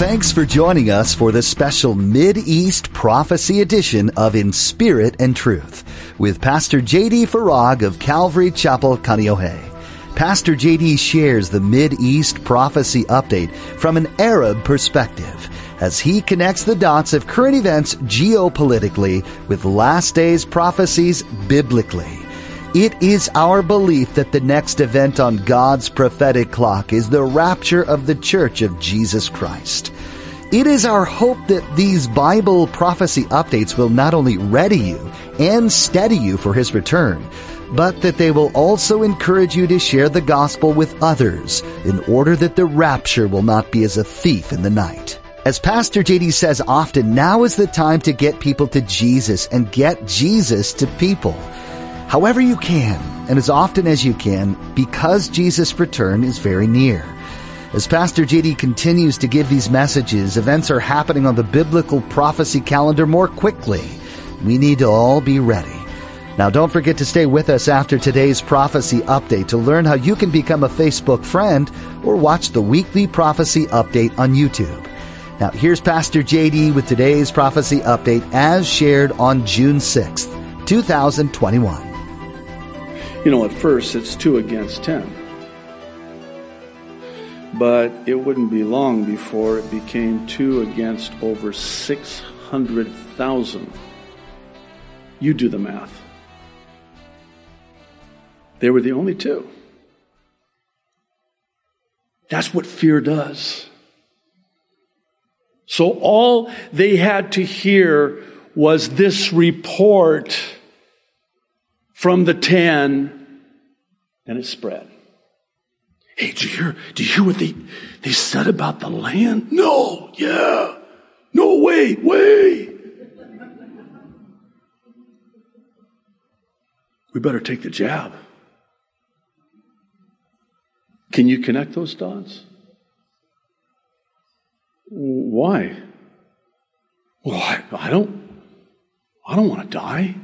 Thanks for joining us for the special Mid-East Prophecy edition of In Spirit and Truth with Pastor J.D. Farag of Calvary Chapel, Kaneohe. Pastor J.D. shares the Mid-East Prophecy update from an Arab perspective as he connects the dots of current events geopolitically with last days prophecies biblically. It is our belief that the next event on God's prophetic clock is the rapture of the Church of Jesus Christ. It is our hope that these Bible prophecy updates will not only ready you and steady you for His return, but that they will also encourage you to share the gospel with others in order that the rapture will not be as a thief in the night. As Pastor JD says often, now is the time to get people to Jesus and get Jesus to people however you can and as often as you can because Jesus' return is very near. As Pastor JD continues to give these messages, events are happening on the biblical prophecy calendar more quickly. We need to all be ready. Now don't forget to stay with us after today's prophecy update to learn how you can become a Facebook friend or watch the weekly prophecy update on YouTube. Now here's Pastor JD with today's prophecy update as shared on June 6th, 2021. You know, at first it's two against ten. But it wouldn't be long before it became two against over 600,000. You do the math. They were the only two. That's what fear does. So all they had to hear was this report from the ten, and it spread. Hey, did you hear, did you hear what they, they said about the land? No, yeah. No, way, way. We better take the jab. Can you connect those dots? Why? Well, I, I don't, I don't want to die.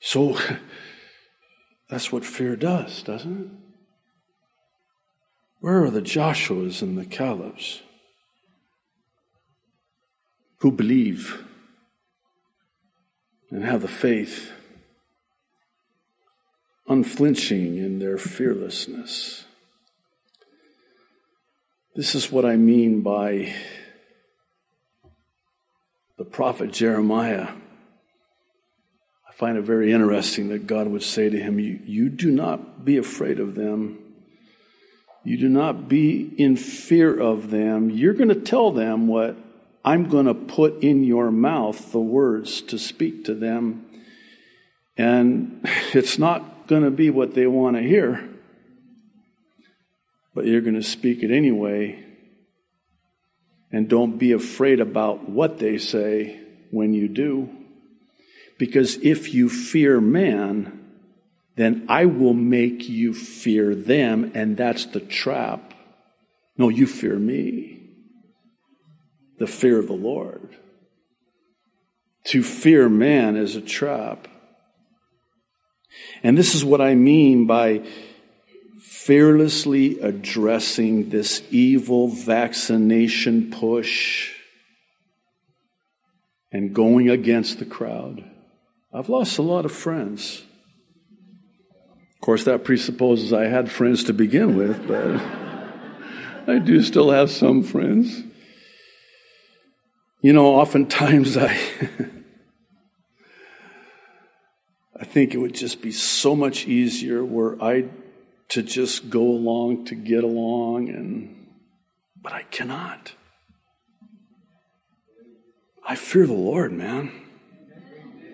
So that's what fear does, doesn't it? Where are the Joshuas and the Calebs who believe and have the faith, unflinching in their fearlessness? This is what I mean by the prophet Jeremiah find it very interesting that God would say to him, You, you do not be afraid of them. You do not be in fear of them. You're going to tell them what I'm going to put in your mouth, the words to speak to them. And it's not going to be what they want to hear, but you're going to speak it anyway. And don't be afraid about what they say when you do. Because if you fear man, then I will make you fear them, and that's the trap. No, you fear me. The fear of the Lord. To fear man is a trap. And this is what I mean by fearlessly addressing this evil vaccination push and going against the crowd. I've lost a lot of friends. Of course, that presupposes I had friends to begin with, but I do still have some friends. You know, oftentimes I. I think it would just be so much easier were I to just go along to get along and but I cannot. I fear the Lord, man.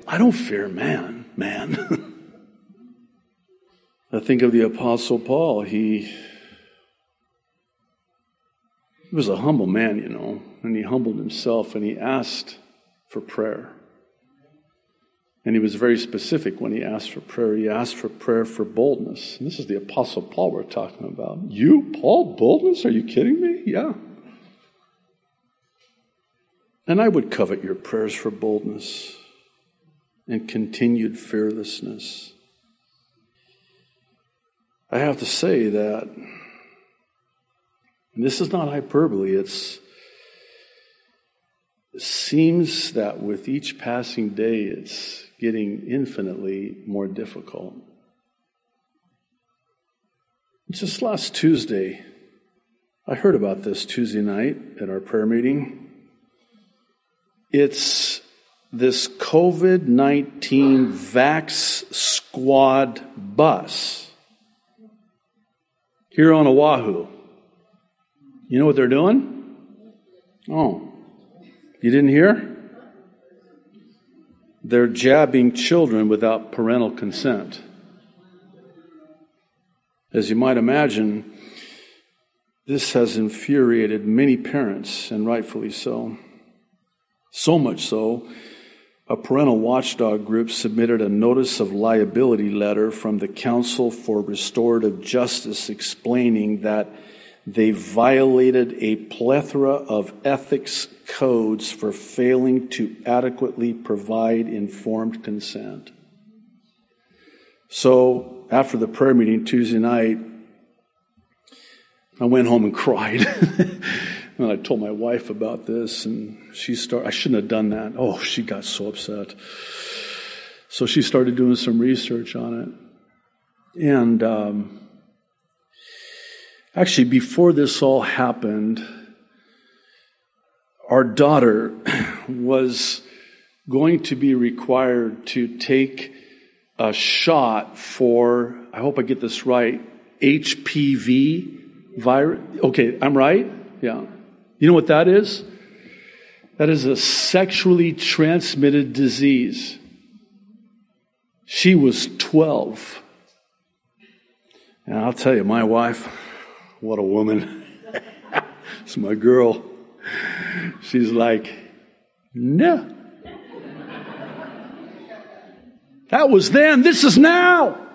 I don't fear man, man. I think of the Apostle Paul. He, he was a humble man, you know, and he humbled himself and he asked for prayer. And he was very specific when he asked for prayer. He asked for prayer for boldness. And this is the Apostle Paul we're talking about. You, Paul, boldness? Are you kidding me? Yeah. And I would covet your prayers for boldness and continued fearlessness. I have to say that And this is not hyperbole, it's it seems that with each passing day it's getting infinitely more difficult. Just last Tuesday, I heard about this Tuesday night at our prayer meeting. It's this COVID 19 Vax Squad bus here on Oahu. You know what they're doing? Oh, you didn't hear? They're jabbing children without parental consent. As you might imagine, this has infuriated many parents, and rightfully so. So much so, a parental watchdog group submitted a notice of liability letter from the Council for Restorative Justice explaining that they violated a plethora of ethics codes for failing to adequately provide informed consent. So, after the prayer meeting Tuesday night, I went home and cried. and I told my wife about this, and she started, I shouldn't have done that. Oh, she got so upset. So she started doing some research on it. And um, Actually, before this all happened, our daughter was going to be required to take a shot for, I hope I get this right, HPV virus. Okay, I'm right? Yeah. You know what that is? That is a sexually transmitted disease. She was 12. And I'll tell you, my wife, what a woman. it's my girl. She's like, no. That was then, this is now.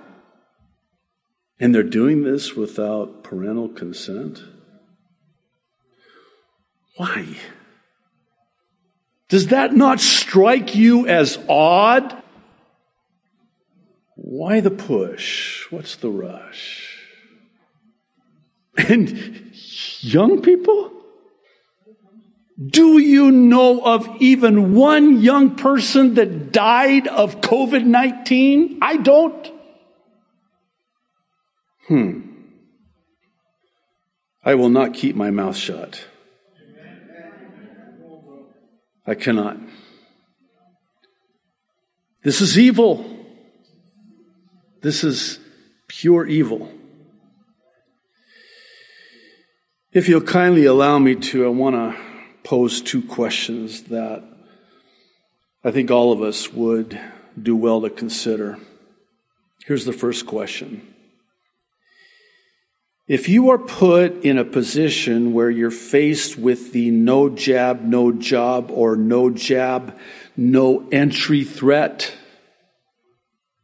And they're doing this without parental consent? Why? Does that not strike you as odd? Why the push? What's the rush? And young people? Do you know of even one young person that died of COVID 19? I don't. Hmm. I will not keep my mouth shut. I cannot. This is evil. This is pure evil. If you'll kindly allow me to, I want to pose two questions that I think all of us would do well to consider. Here's the first question. If you are put in a position where you're faced with the no jab, no job, or no jab, no entry threat,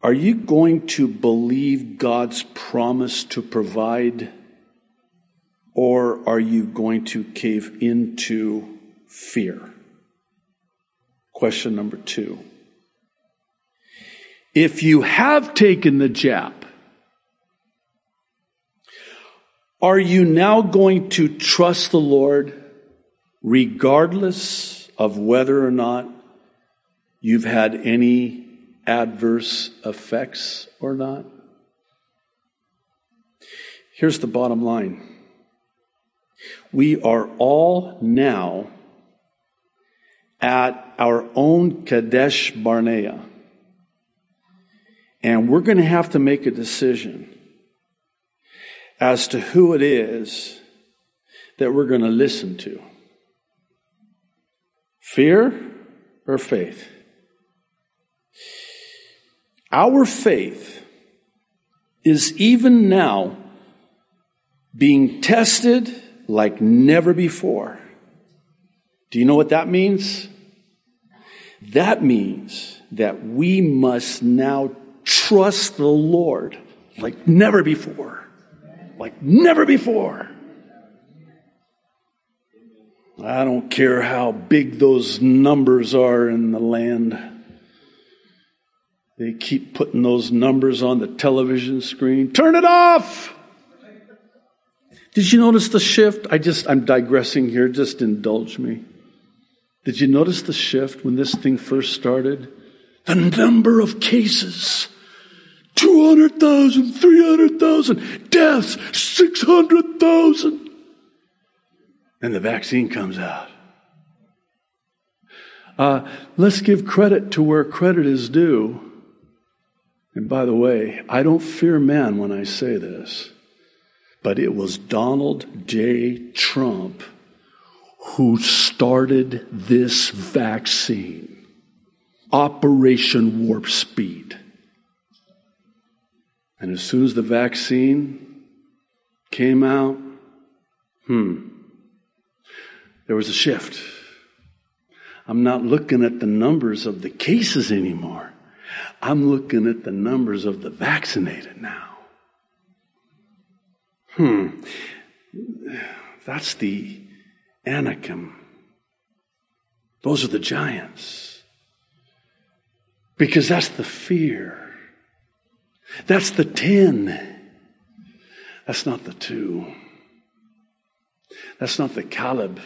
are you going to believe God's promise to provide? Or are you going to cave into fear? Question number two. If you have taken the jab, are you now going to trust the Lord regardless of whether or not you've had any adverse effects or not? Here's the bottom line. We are all now at our own Kadesh Barnea. And we're going to have to make a decision as to who it is that we're going to listen to fear or faith. Our faith is even now being tested like never before. Do you know what that means? That means that we must now trust the Lord like never before. Like never before. I don't care how big those numbers are in the land. They keep putting those numbers on the television screen. Turn it off! Did you notice the shift? I just, I'm digressing here, just indulge me. Did you notice the shift when this thing first started? The number of cases 200,000, 300,000, deaths 600,000. And the vaccine comes out. Uh, let's give credit to where credit is due. And by the way, I don't fear man when I say this, but it was Donald J. Trump who started this vaccine, Operation Warp Speed. And as soon as the vaccine came out, hmm, there was a shift. I'm not looking at the numbers of the cases anymore. I'm looking at the numbers of the vaccinated now. Hmm. That's the Anakim. Those are the giants. Because that's the fear. That's the 10. That's not the two. That's not the Caleb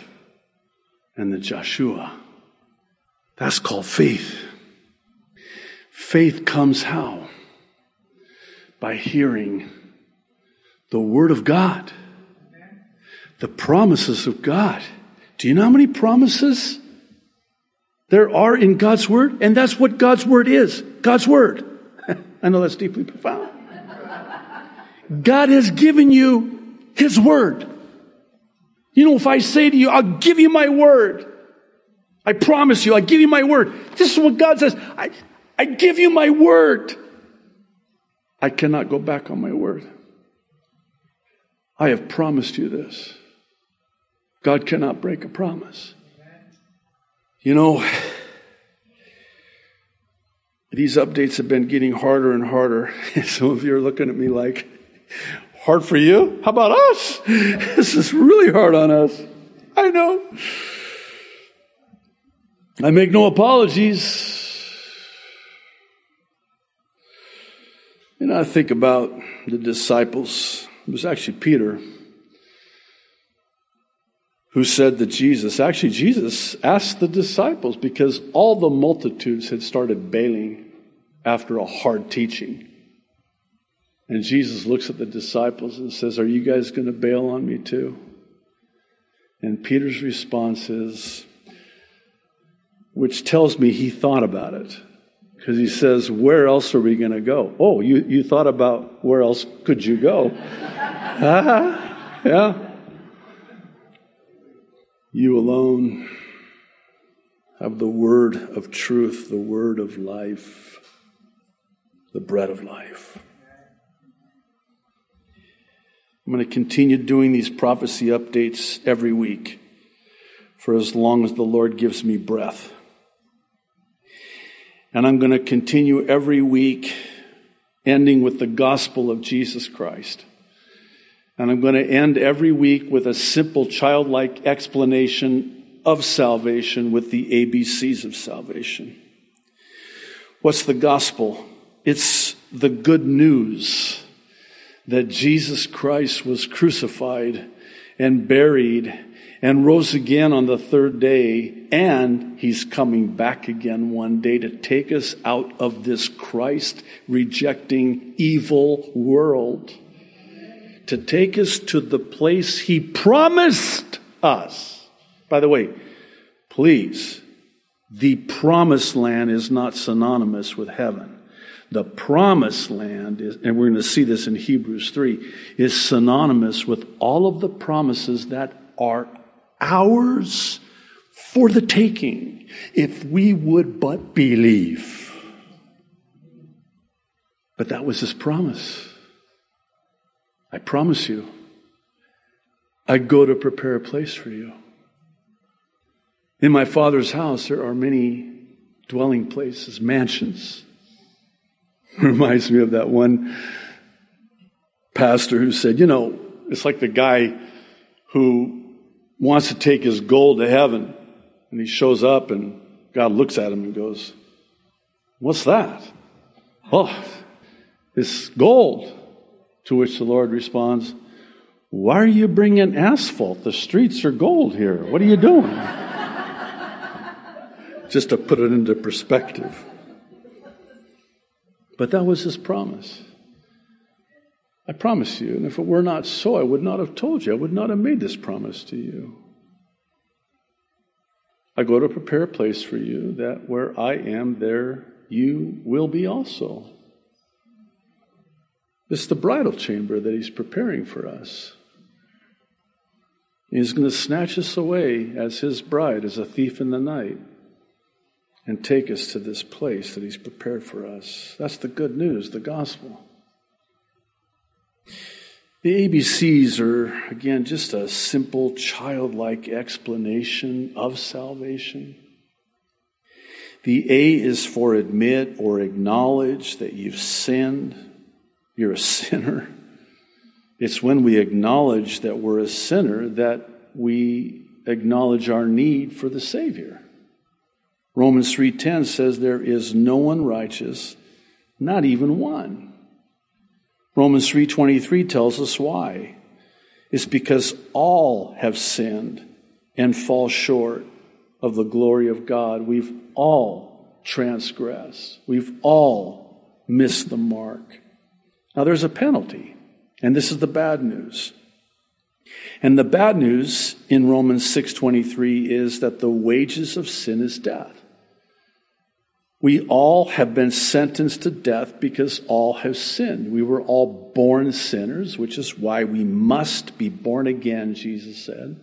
and the Joshua. That's called faith. Faith comes how? By hearing the Word of God, the promises of God. Do you know how many promises there are in God's Word? And that's what God's Word is God's Word. I know that's deeply profound. God has given you His Word. You know, if I say to you, I'll give you my Word, I promise you, I give you my word. This is what God says. I, I give you my word. I cannot go back on my word. I have promised you this. God cannot break a promise. You know, these updates have been getting harder and harder. Some of you are looking at me like, hard for you? How about us? This is really hard on us. I know. I make no apologies. And I think about the disciples. It was actually Peter who said that Jesus, actually, Jesus asked the disciples because all the multitudes had started bailing after a hard teaching. And Jesus looks at the disciples and says, Are you guys going to bail on me too? And Peter's response is, which tells me he thought about it. Because he says, Where else are we going to go? Oh, you, you thought about where else could you go? Ah, yeah. You alone have the word of truth, the word of life, the bread of life. I'm going to continue doing these prophecy updates every week for as long as the Lord gives me breath. And I'm going to continue every week, ending with the gospel of Jesus Christ. And I'm going to end every week with a simple childlike explanation of salvation with the ABCs of salvation. What's the gospel? It's the good news that Jesus Christ was crucified and buried and rose again on the third day, and he's coming back again one day to take us out of this Christ rejecting evil world, to take us to the place he promised us. By the way, please, the promised land is not synonymous with heaven. The promised land is, and we're going to see this in Hebrews 3, is synonymous with all of the promises that are ours for the taking if we would but believe. But that was his promise. I promise you, I go to prepare a place for you. In my father's house, there are many dwelling places, mansions. Reminds me of that one pastor who said, You know, it's like the guy who wants to take his gold to heaven. And he shows up, and God looks at him and goes, What's that? Oh, it's gold. To which the Lord responds, Why are you bringing asphalt? The streets are gold here. What are you doing? Just to put it into perspective. But that was his promise. I promise you, and if it were not so, I would not have told you. I would not have made this promise to you. I go to prepare a place for you that where I am, there you will be also. It's the bridal chamber that he's preparing for us. He's going to snatch us away as his bride, as a thief in the night, and take us to this place that he's prepared for us. That's the good news, the gospel. The ABCs are, again, just a simple, childlike explanation of salvation. The A is for admit or acknowledge that you've sinned, you're a sinner. It's when we acknowledge that we're a sinner that we acknowledge our need for the Savior. Romans 3:10 says there is no one righteous, not even one. Romans 3:23 tells us why. It's because all have sinned and fall short of the glory of God. We've all transgressed. We've all missed the mark. Now there's a penalty, and this is the bad news. And the bad news in Romans 6:23 is that the wages of sin is death. We all have been sentenced to death because all have sinned. We were all born sinners, which is why we must be born again, Jesus said,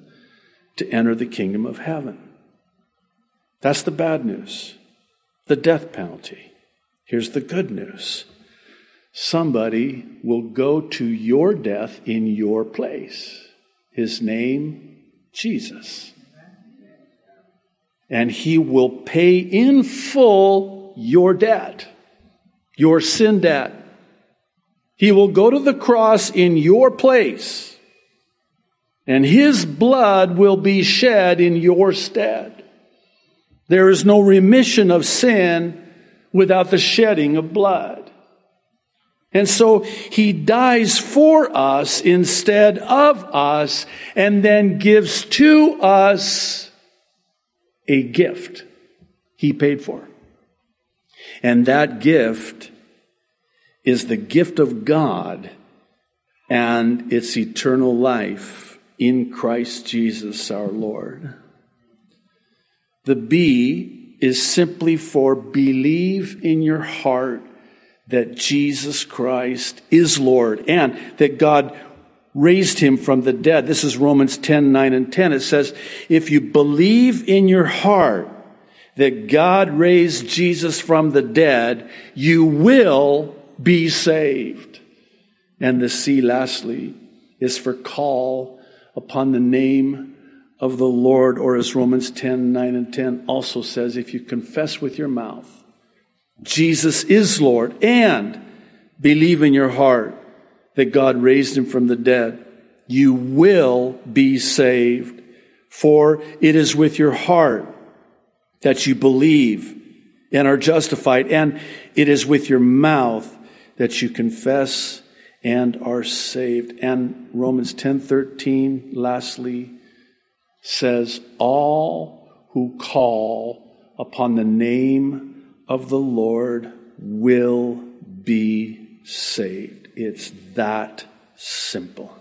to enter the kingdom of heaven. That's the bad news, the death penalty. Here's the good news somebody will go to your death in your place. His name, Jesus and he will pay in full your debt, your sin debt. He will go to the cross in your place, and his blood will be shed in your stead. There is no remission of sin without the shedding of blood. And so he dies for us instead of us and then gives to us a gift he paid for. And that gift is the gift of God and its eternal life in Christ Jesus our Lord. The B is simply for believe in your heart that Jesus Christ is Lord and that God raised him from the dead. This is Romans 10, 9 and 10. It says, if you believe in your heart that God raised Jesus from the dead, you will be saved. And the C lastly is for call upon the name of the Lord, or as Romans 10, 9 and 10 also says, if you confess with your mouth, Jesus is Lord, and believe in your heart that God raised him from the dead, you will be saved. For it is with your heart that you believe and are justified, and it is with your mouth that you confess and are saved. And Romans 10:13 lastly says all who call upon the name of the Lord will be saved. It's that simple.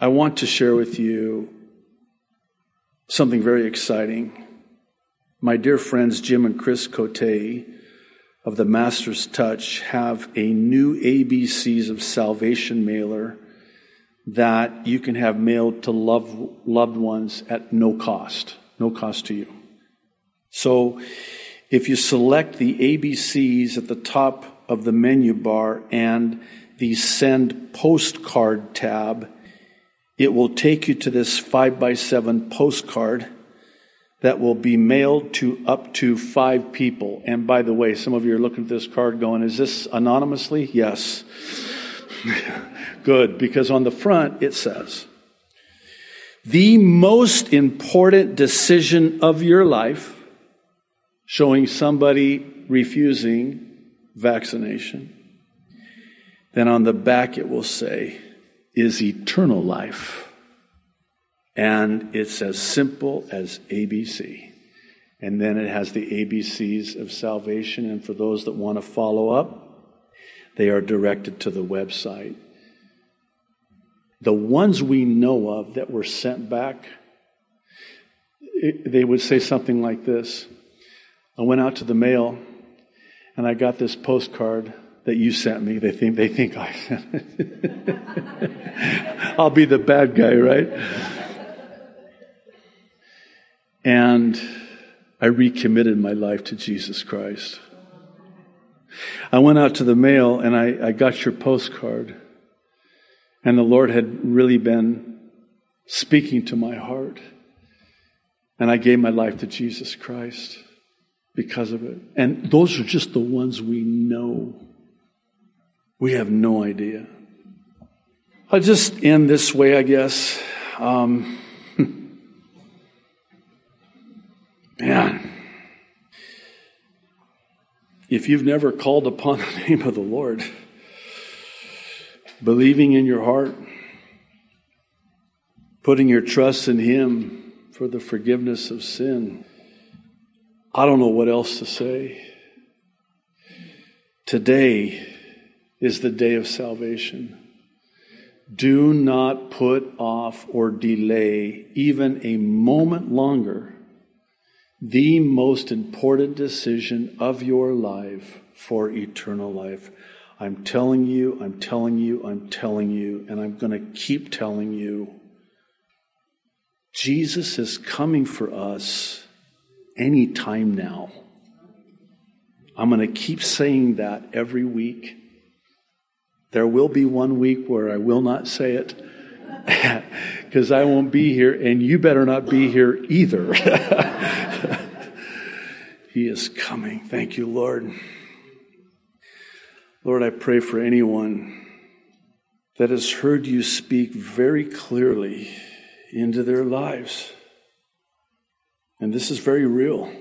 I want to share with you something very exciting. My dear friends Jim and Chris Cote of the Master's Touch have a new ABCs of Salvation mailer that you can have mailed to loved, ones at no cost, no cost to you. So if you select the ABCs at the top of the menu bar and the Send Postcard tab, it will take you to this 5 by 7 postcard that will be mailed to up to five people. And by the way, some of you are looking at this card going, is this anonymously? Yes. Good, because on the front it says, the most important decision of your life showing somebody refusing vaccination. then on the back it will say, is eternal life. And it's as simple as ABC. And then it has the ABCs of salvation. And for those that want to follow up, they are directed to the website. The ones we know of that were sent back, it, they would say something like this I went out to the mail and I got this postcard that you sent me. They think they think I sent it. I'll be the bad guy, right? And I recommitted my life to Jesus Christ. I went out to the mail and I, I got your postcard. And the Lord had really been speaking to my heart. And I gave my life to Jesus Christ because of it. And those are just the ones we know. We have no idea. I'll just end this way, I guess. Um, man, if you've never called upon the name of the Lord, believing in your heart, putting your trust in Him for the forgiveness of sin, I don't know what else to say. Today is the day of salvation. Do not put off or delay even a moment longer the most important decision of your life for eternal life. I'm telling you, I'm telling you, I'm telling you, and I'm going to keep telling you. Jesus is coming for us any time now. I'm going to keep saying that every week. There will be one week where I will not say it because I won't be here, and you better not be here either. he is coming. Thank you, Lord. Lord, I pray for anyone that has heard you speak very clearly into their lives. And this is very real.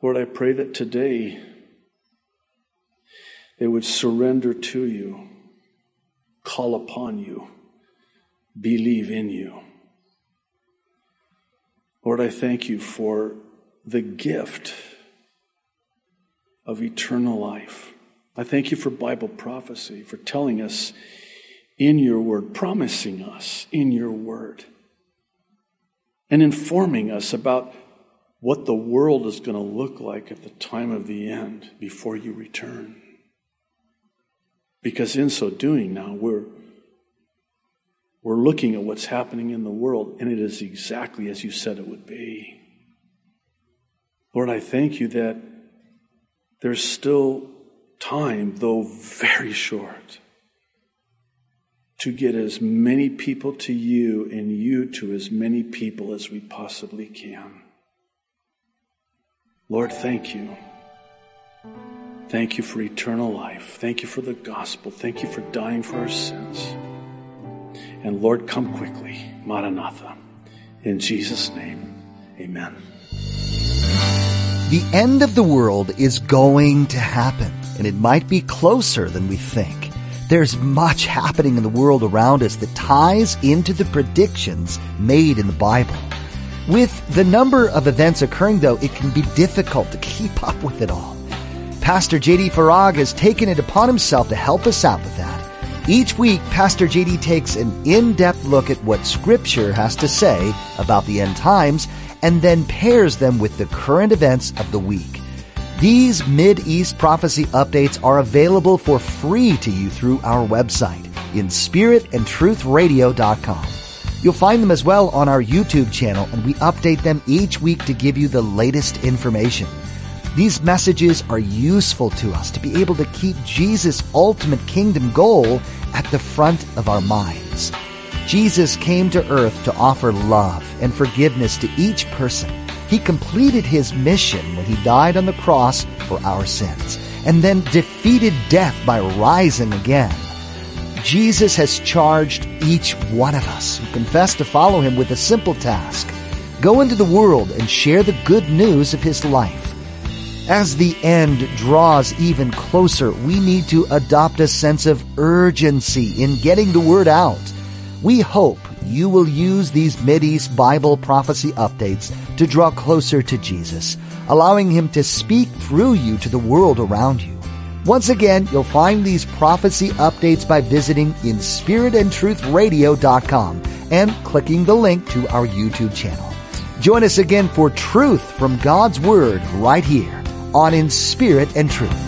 Lord, I pray that today they would surrender to you, call upon you, believe in you. Lord, I thank you for the gift of eternal life. I thank you for Bible prophecy, for telling us in your word, promising us in your word and informing us about what the world is going to look like at the time of the end before you return. Because in so doing now, we're, we're looking at what's happening in the world, and it is exactly as you said it would be. Lord, I thank you that there's still time, though very short to get as many people to you and you to as many people as we possibly can. Lord, thank you. Thank you for eternal life. Thank you for the gospel. Thank you for dying for our sins. And Lord, come quickly. Maranatha. In Jesus' name, amen. The end of the world is going to happen, and it might be closer than we think. There's much happening in the world around us that ties into the predictions made in the Bible. With the number of events occurring though, it can be difficult to keep up with it all. Pastor JD Farag has taken it upon himself to help us out with that. Each week, Pastor JD takes an in-depth look at what scripture has to say about the end times and then pairs them with the current events of the week. These Mid-East prophecy updates are available for free to you through our website in spiritandtruthradio.com. You'll find them as well on our YouTube channel and we update them each week to give you the latest information. These messages are useful to us to be able to keep Jesus' ultimate kingdom goal at the front of our minds. Jesus came to earth to offer love and forgiveness to each person he completed his mission when he died on the cross for our sins and then defeated death by rising again. Jesus has charged each one of us who confess to follow him with a simple task. Go into the world and share the good news of his life. As the end draws even closer, we need to adopt a sense of urgency in getting the word out. We hope you will use these Mideast Bible prophecy updates to draw closer to Jesus, allowing Him to speak through you to the world around you. Once again, you'll find these prophecy updates by visiting inspiritandtruthradio.com and clicking the link to our YouTube channel. Join us again for truth from God's Word right here on In Spirit and Truth.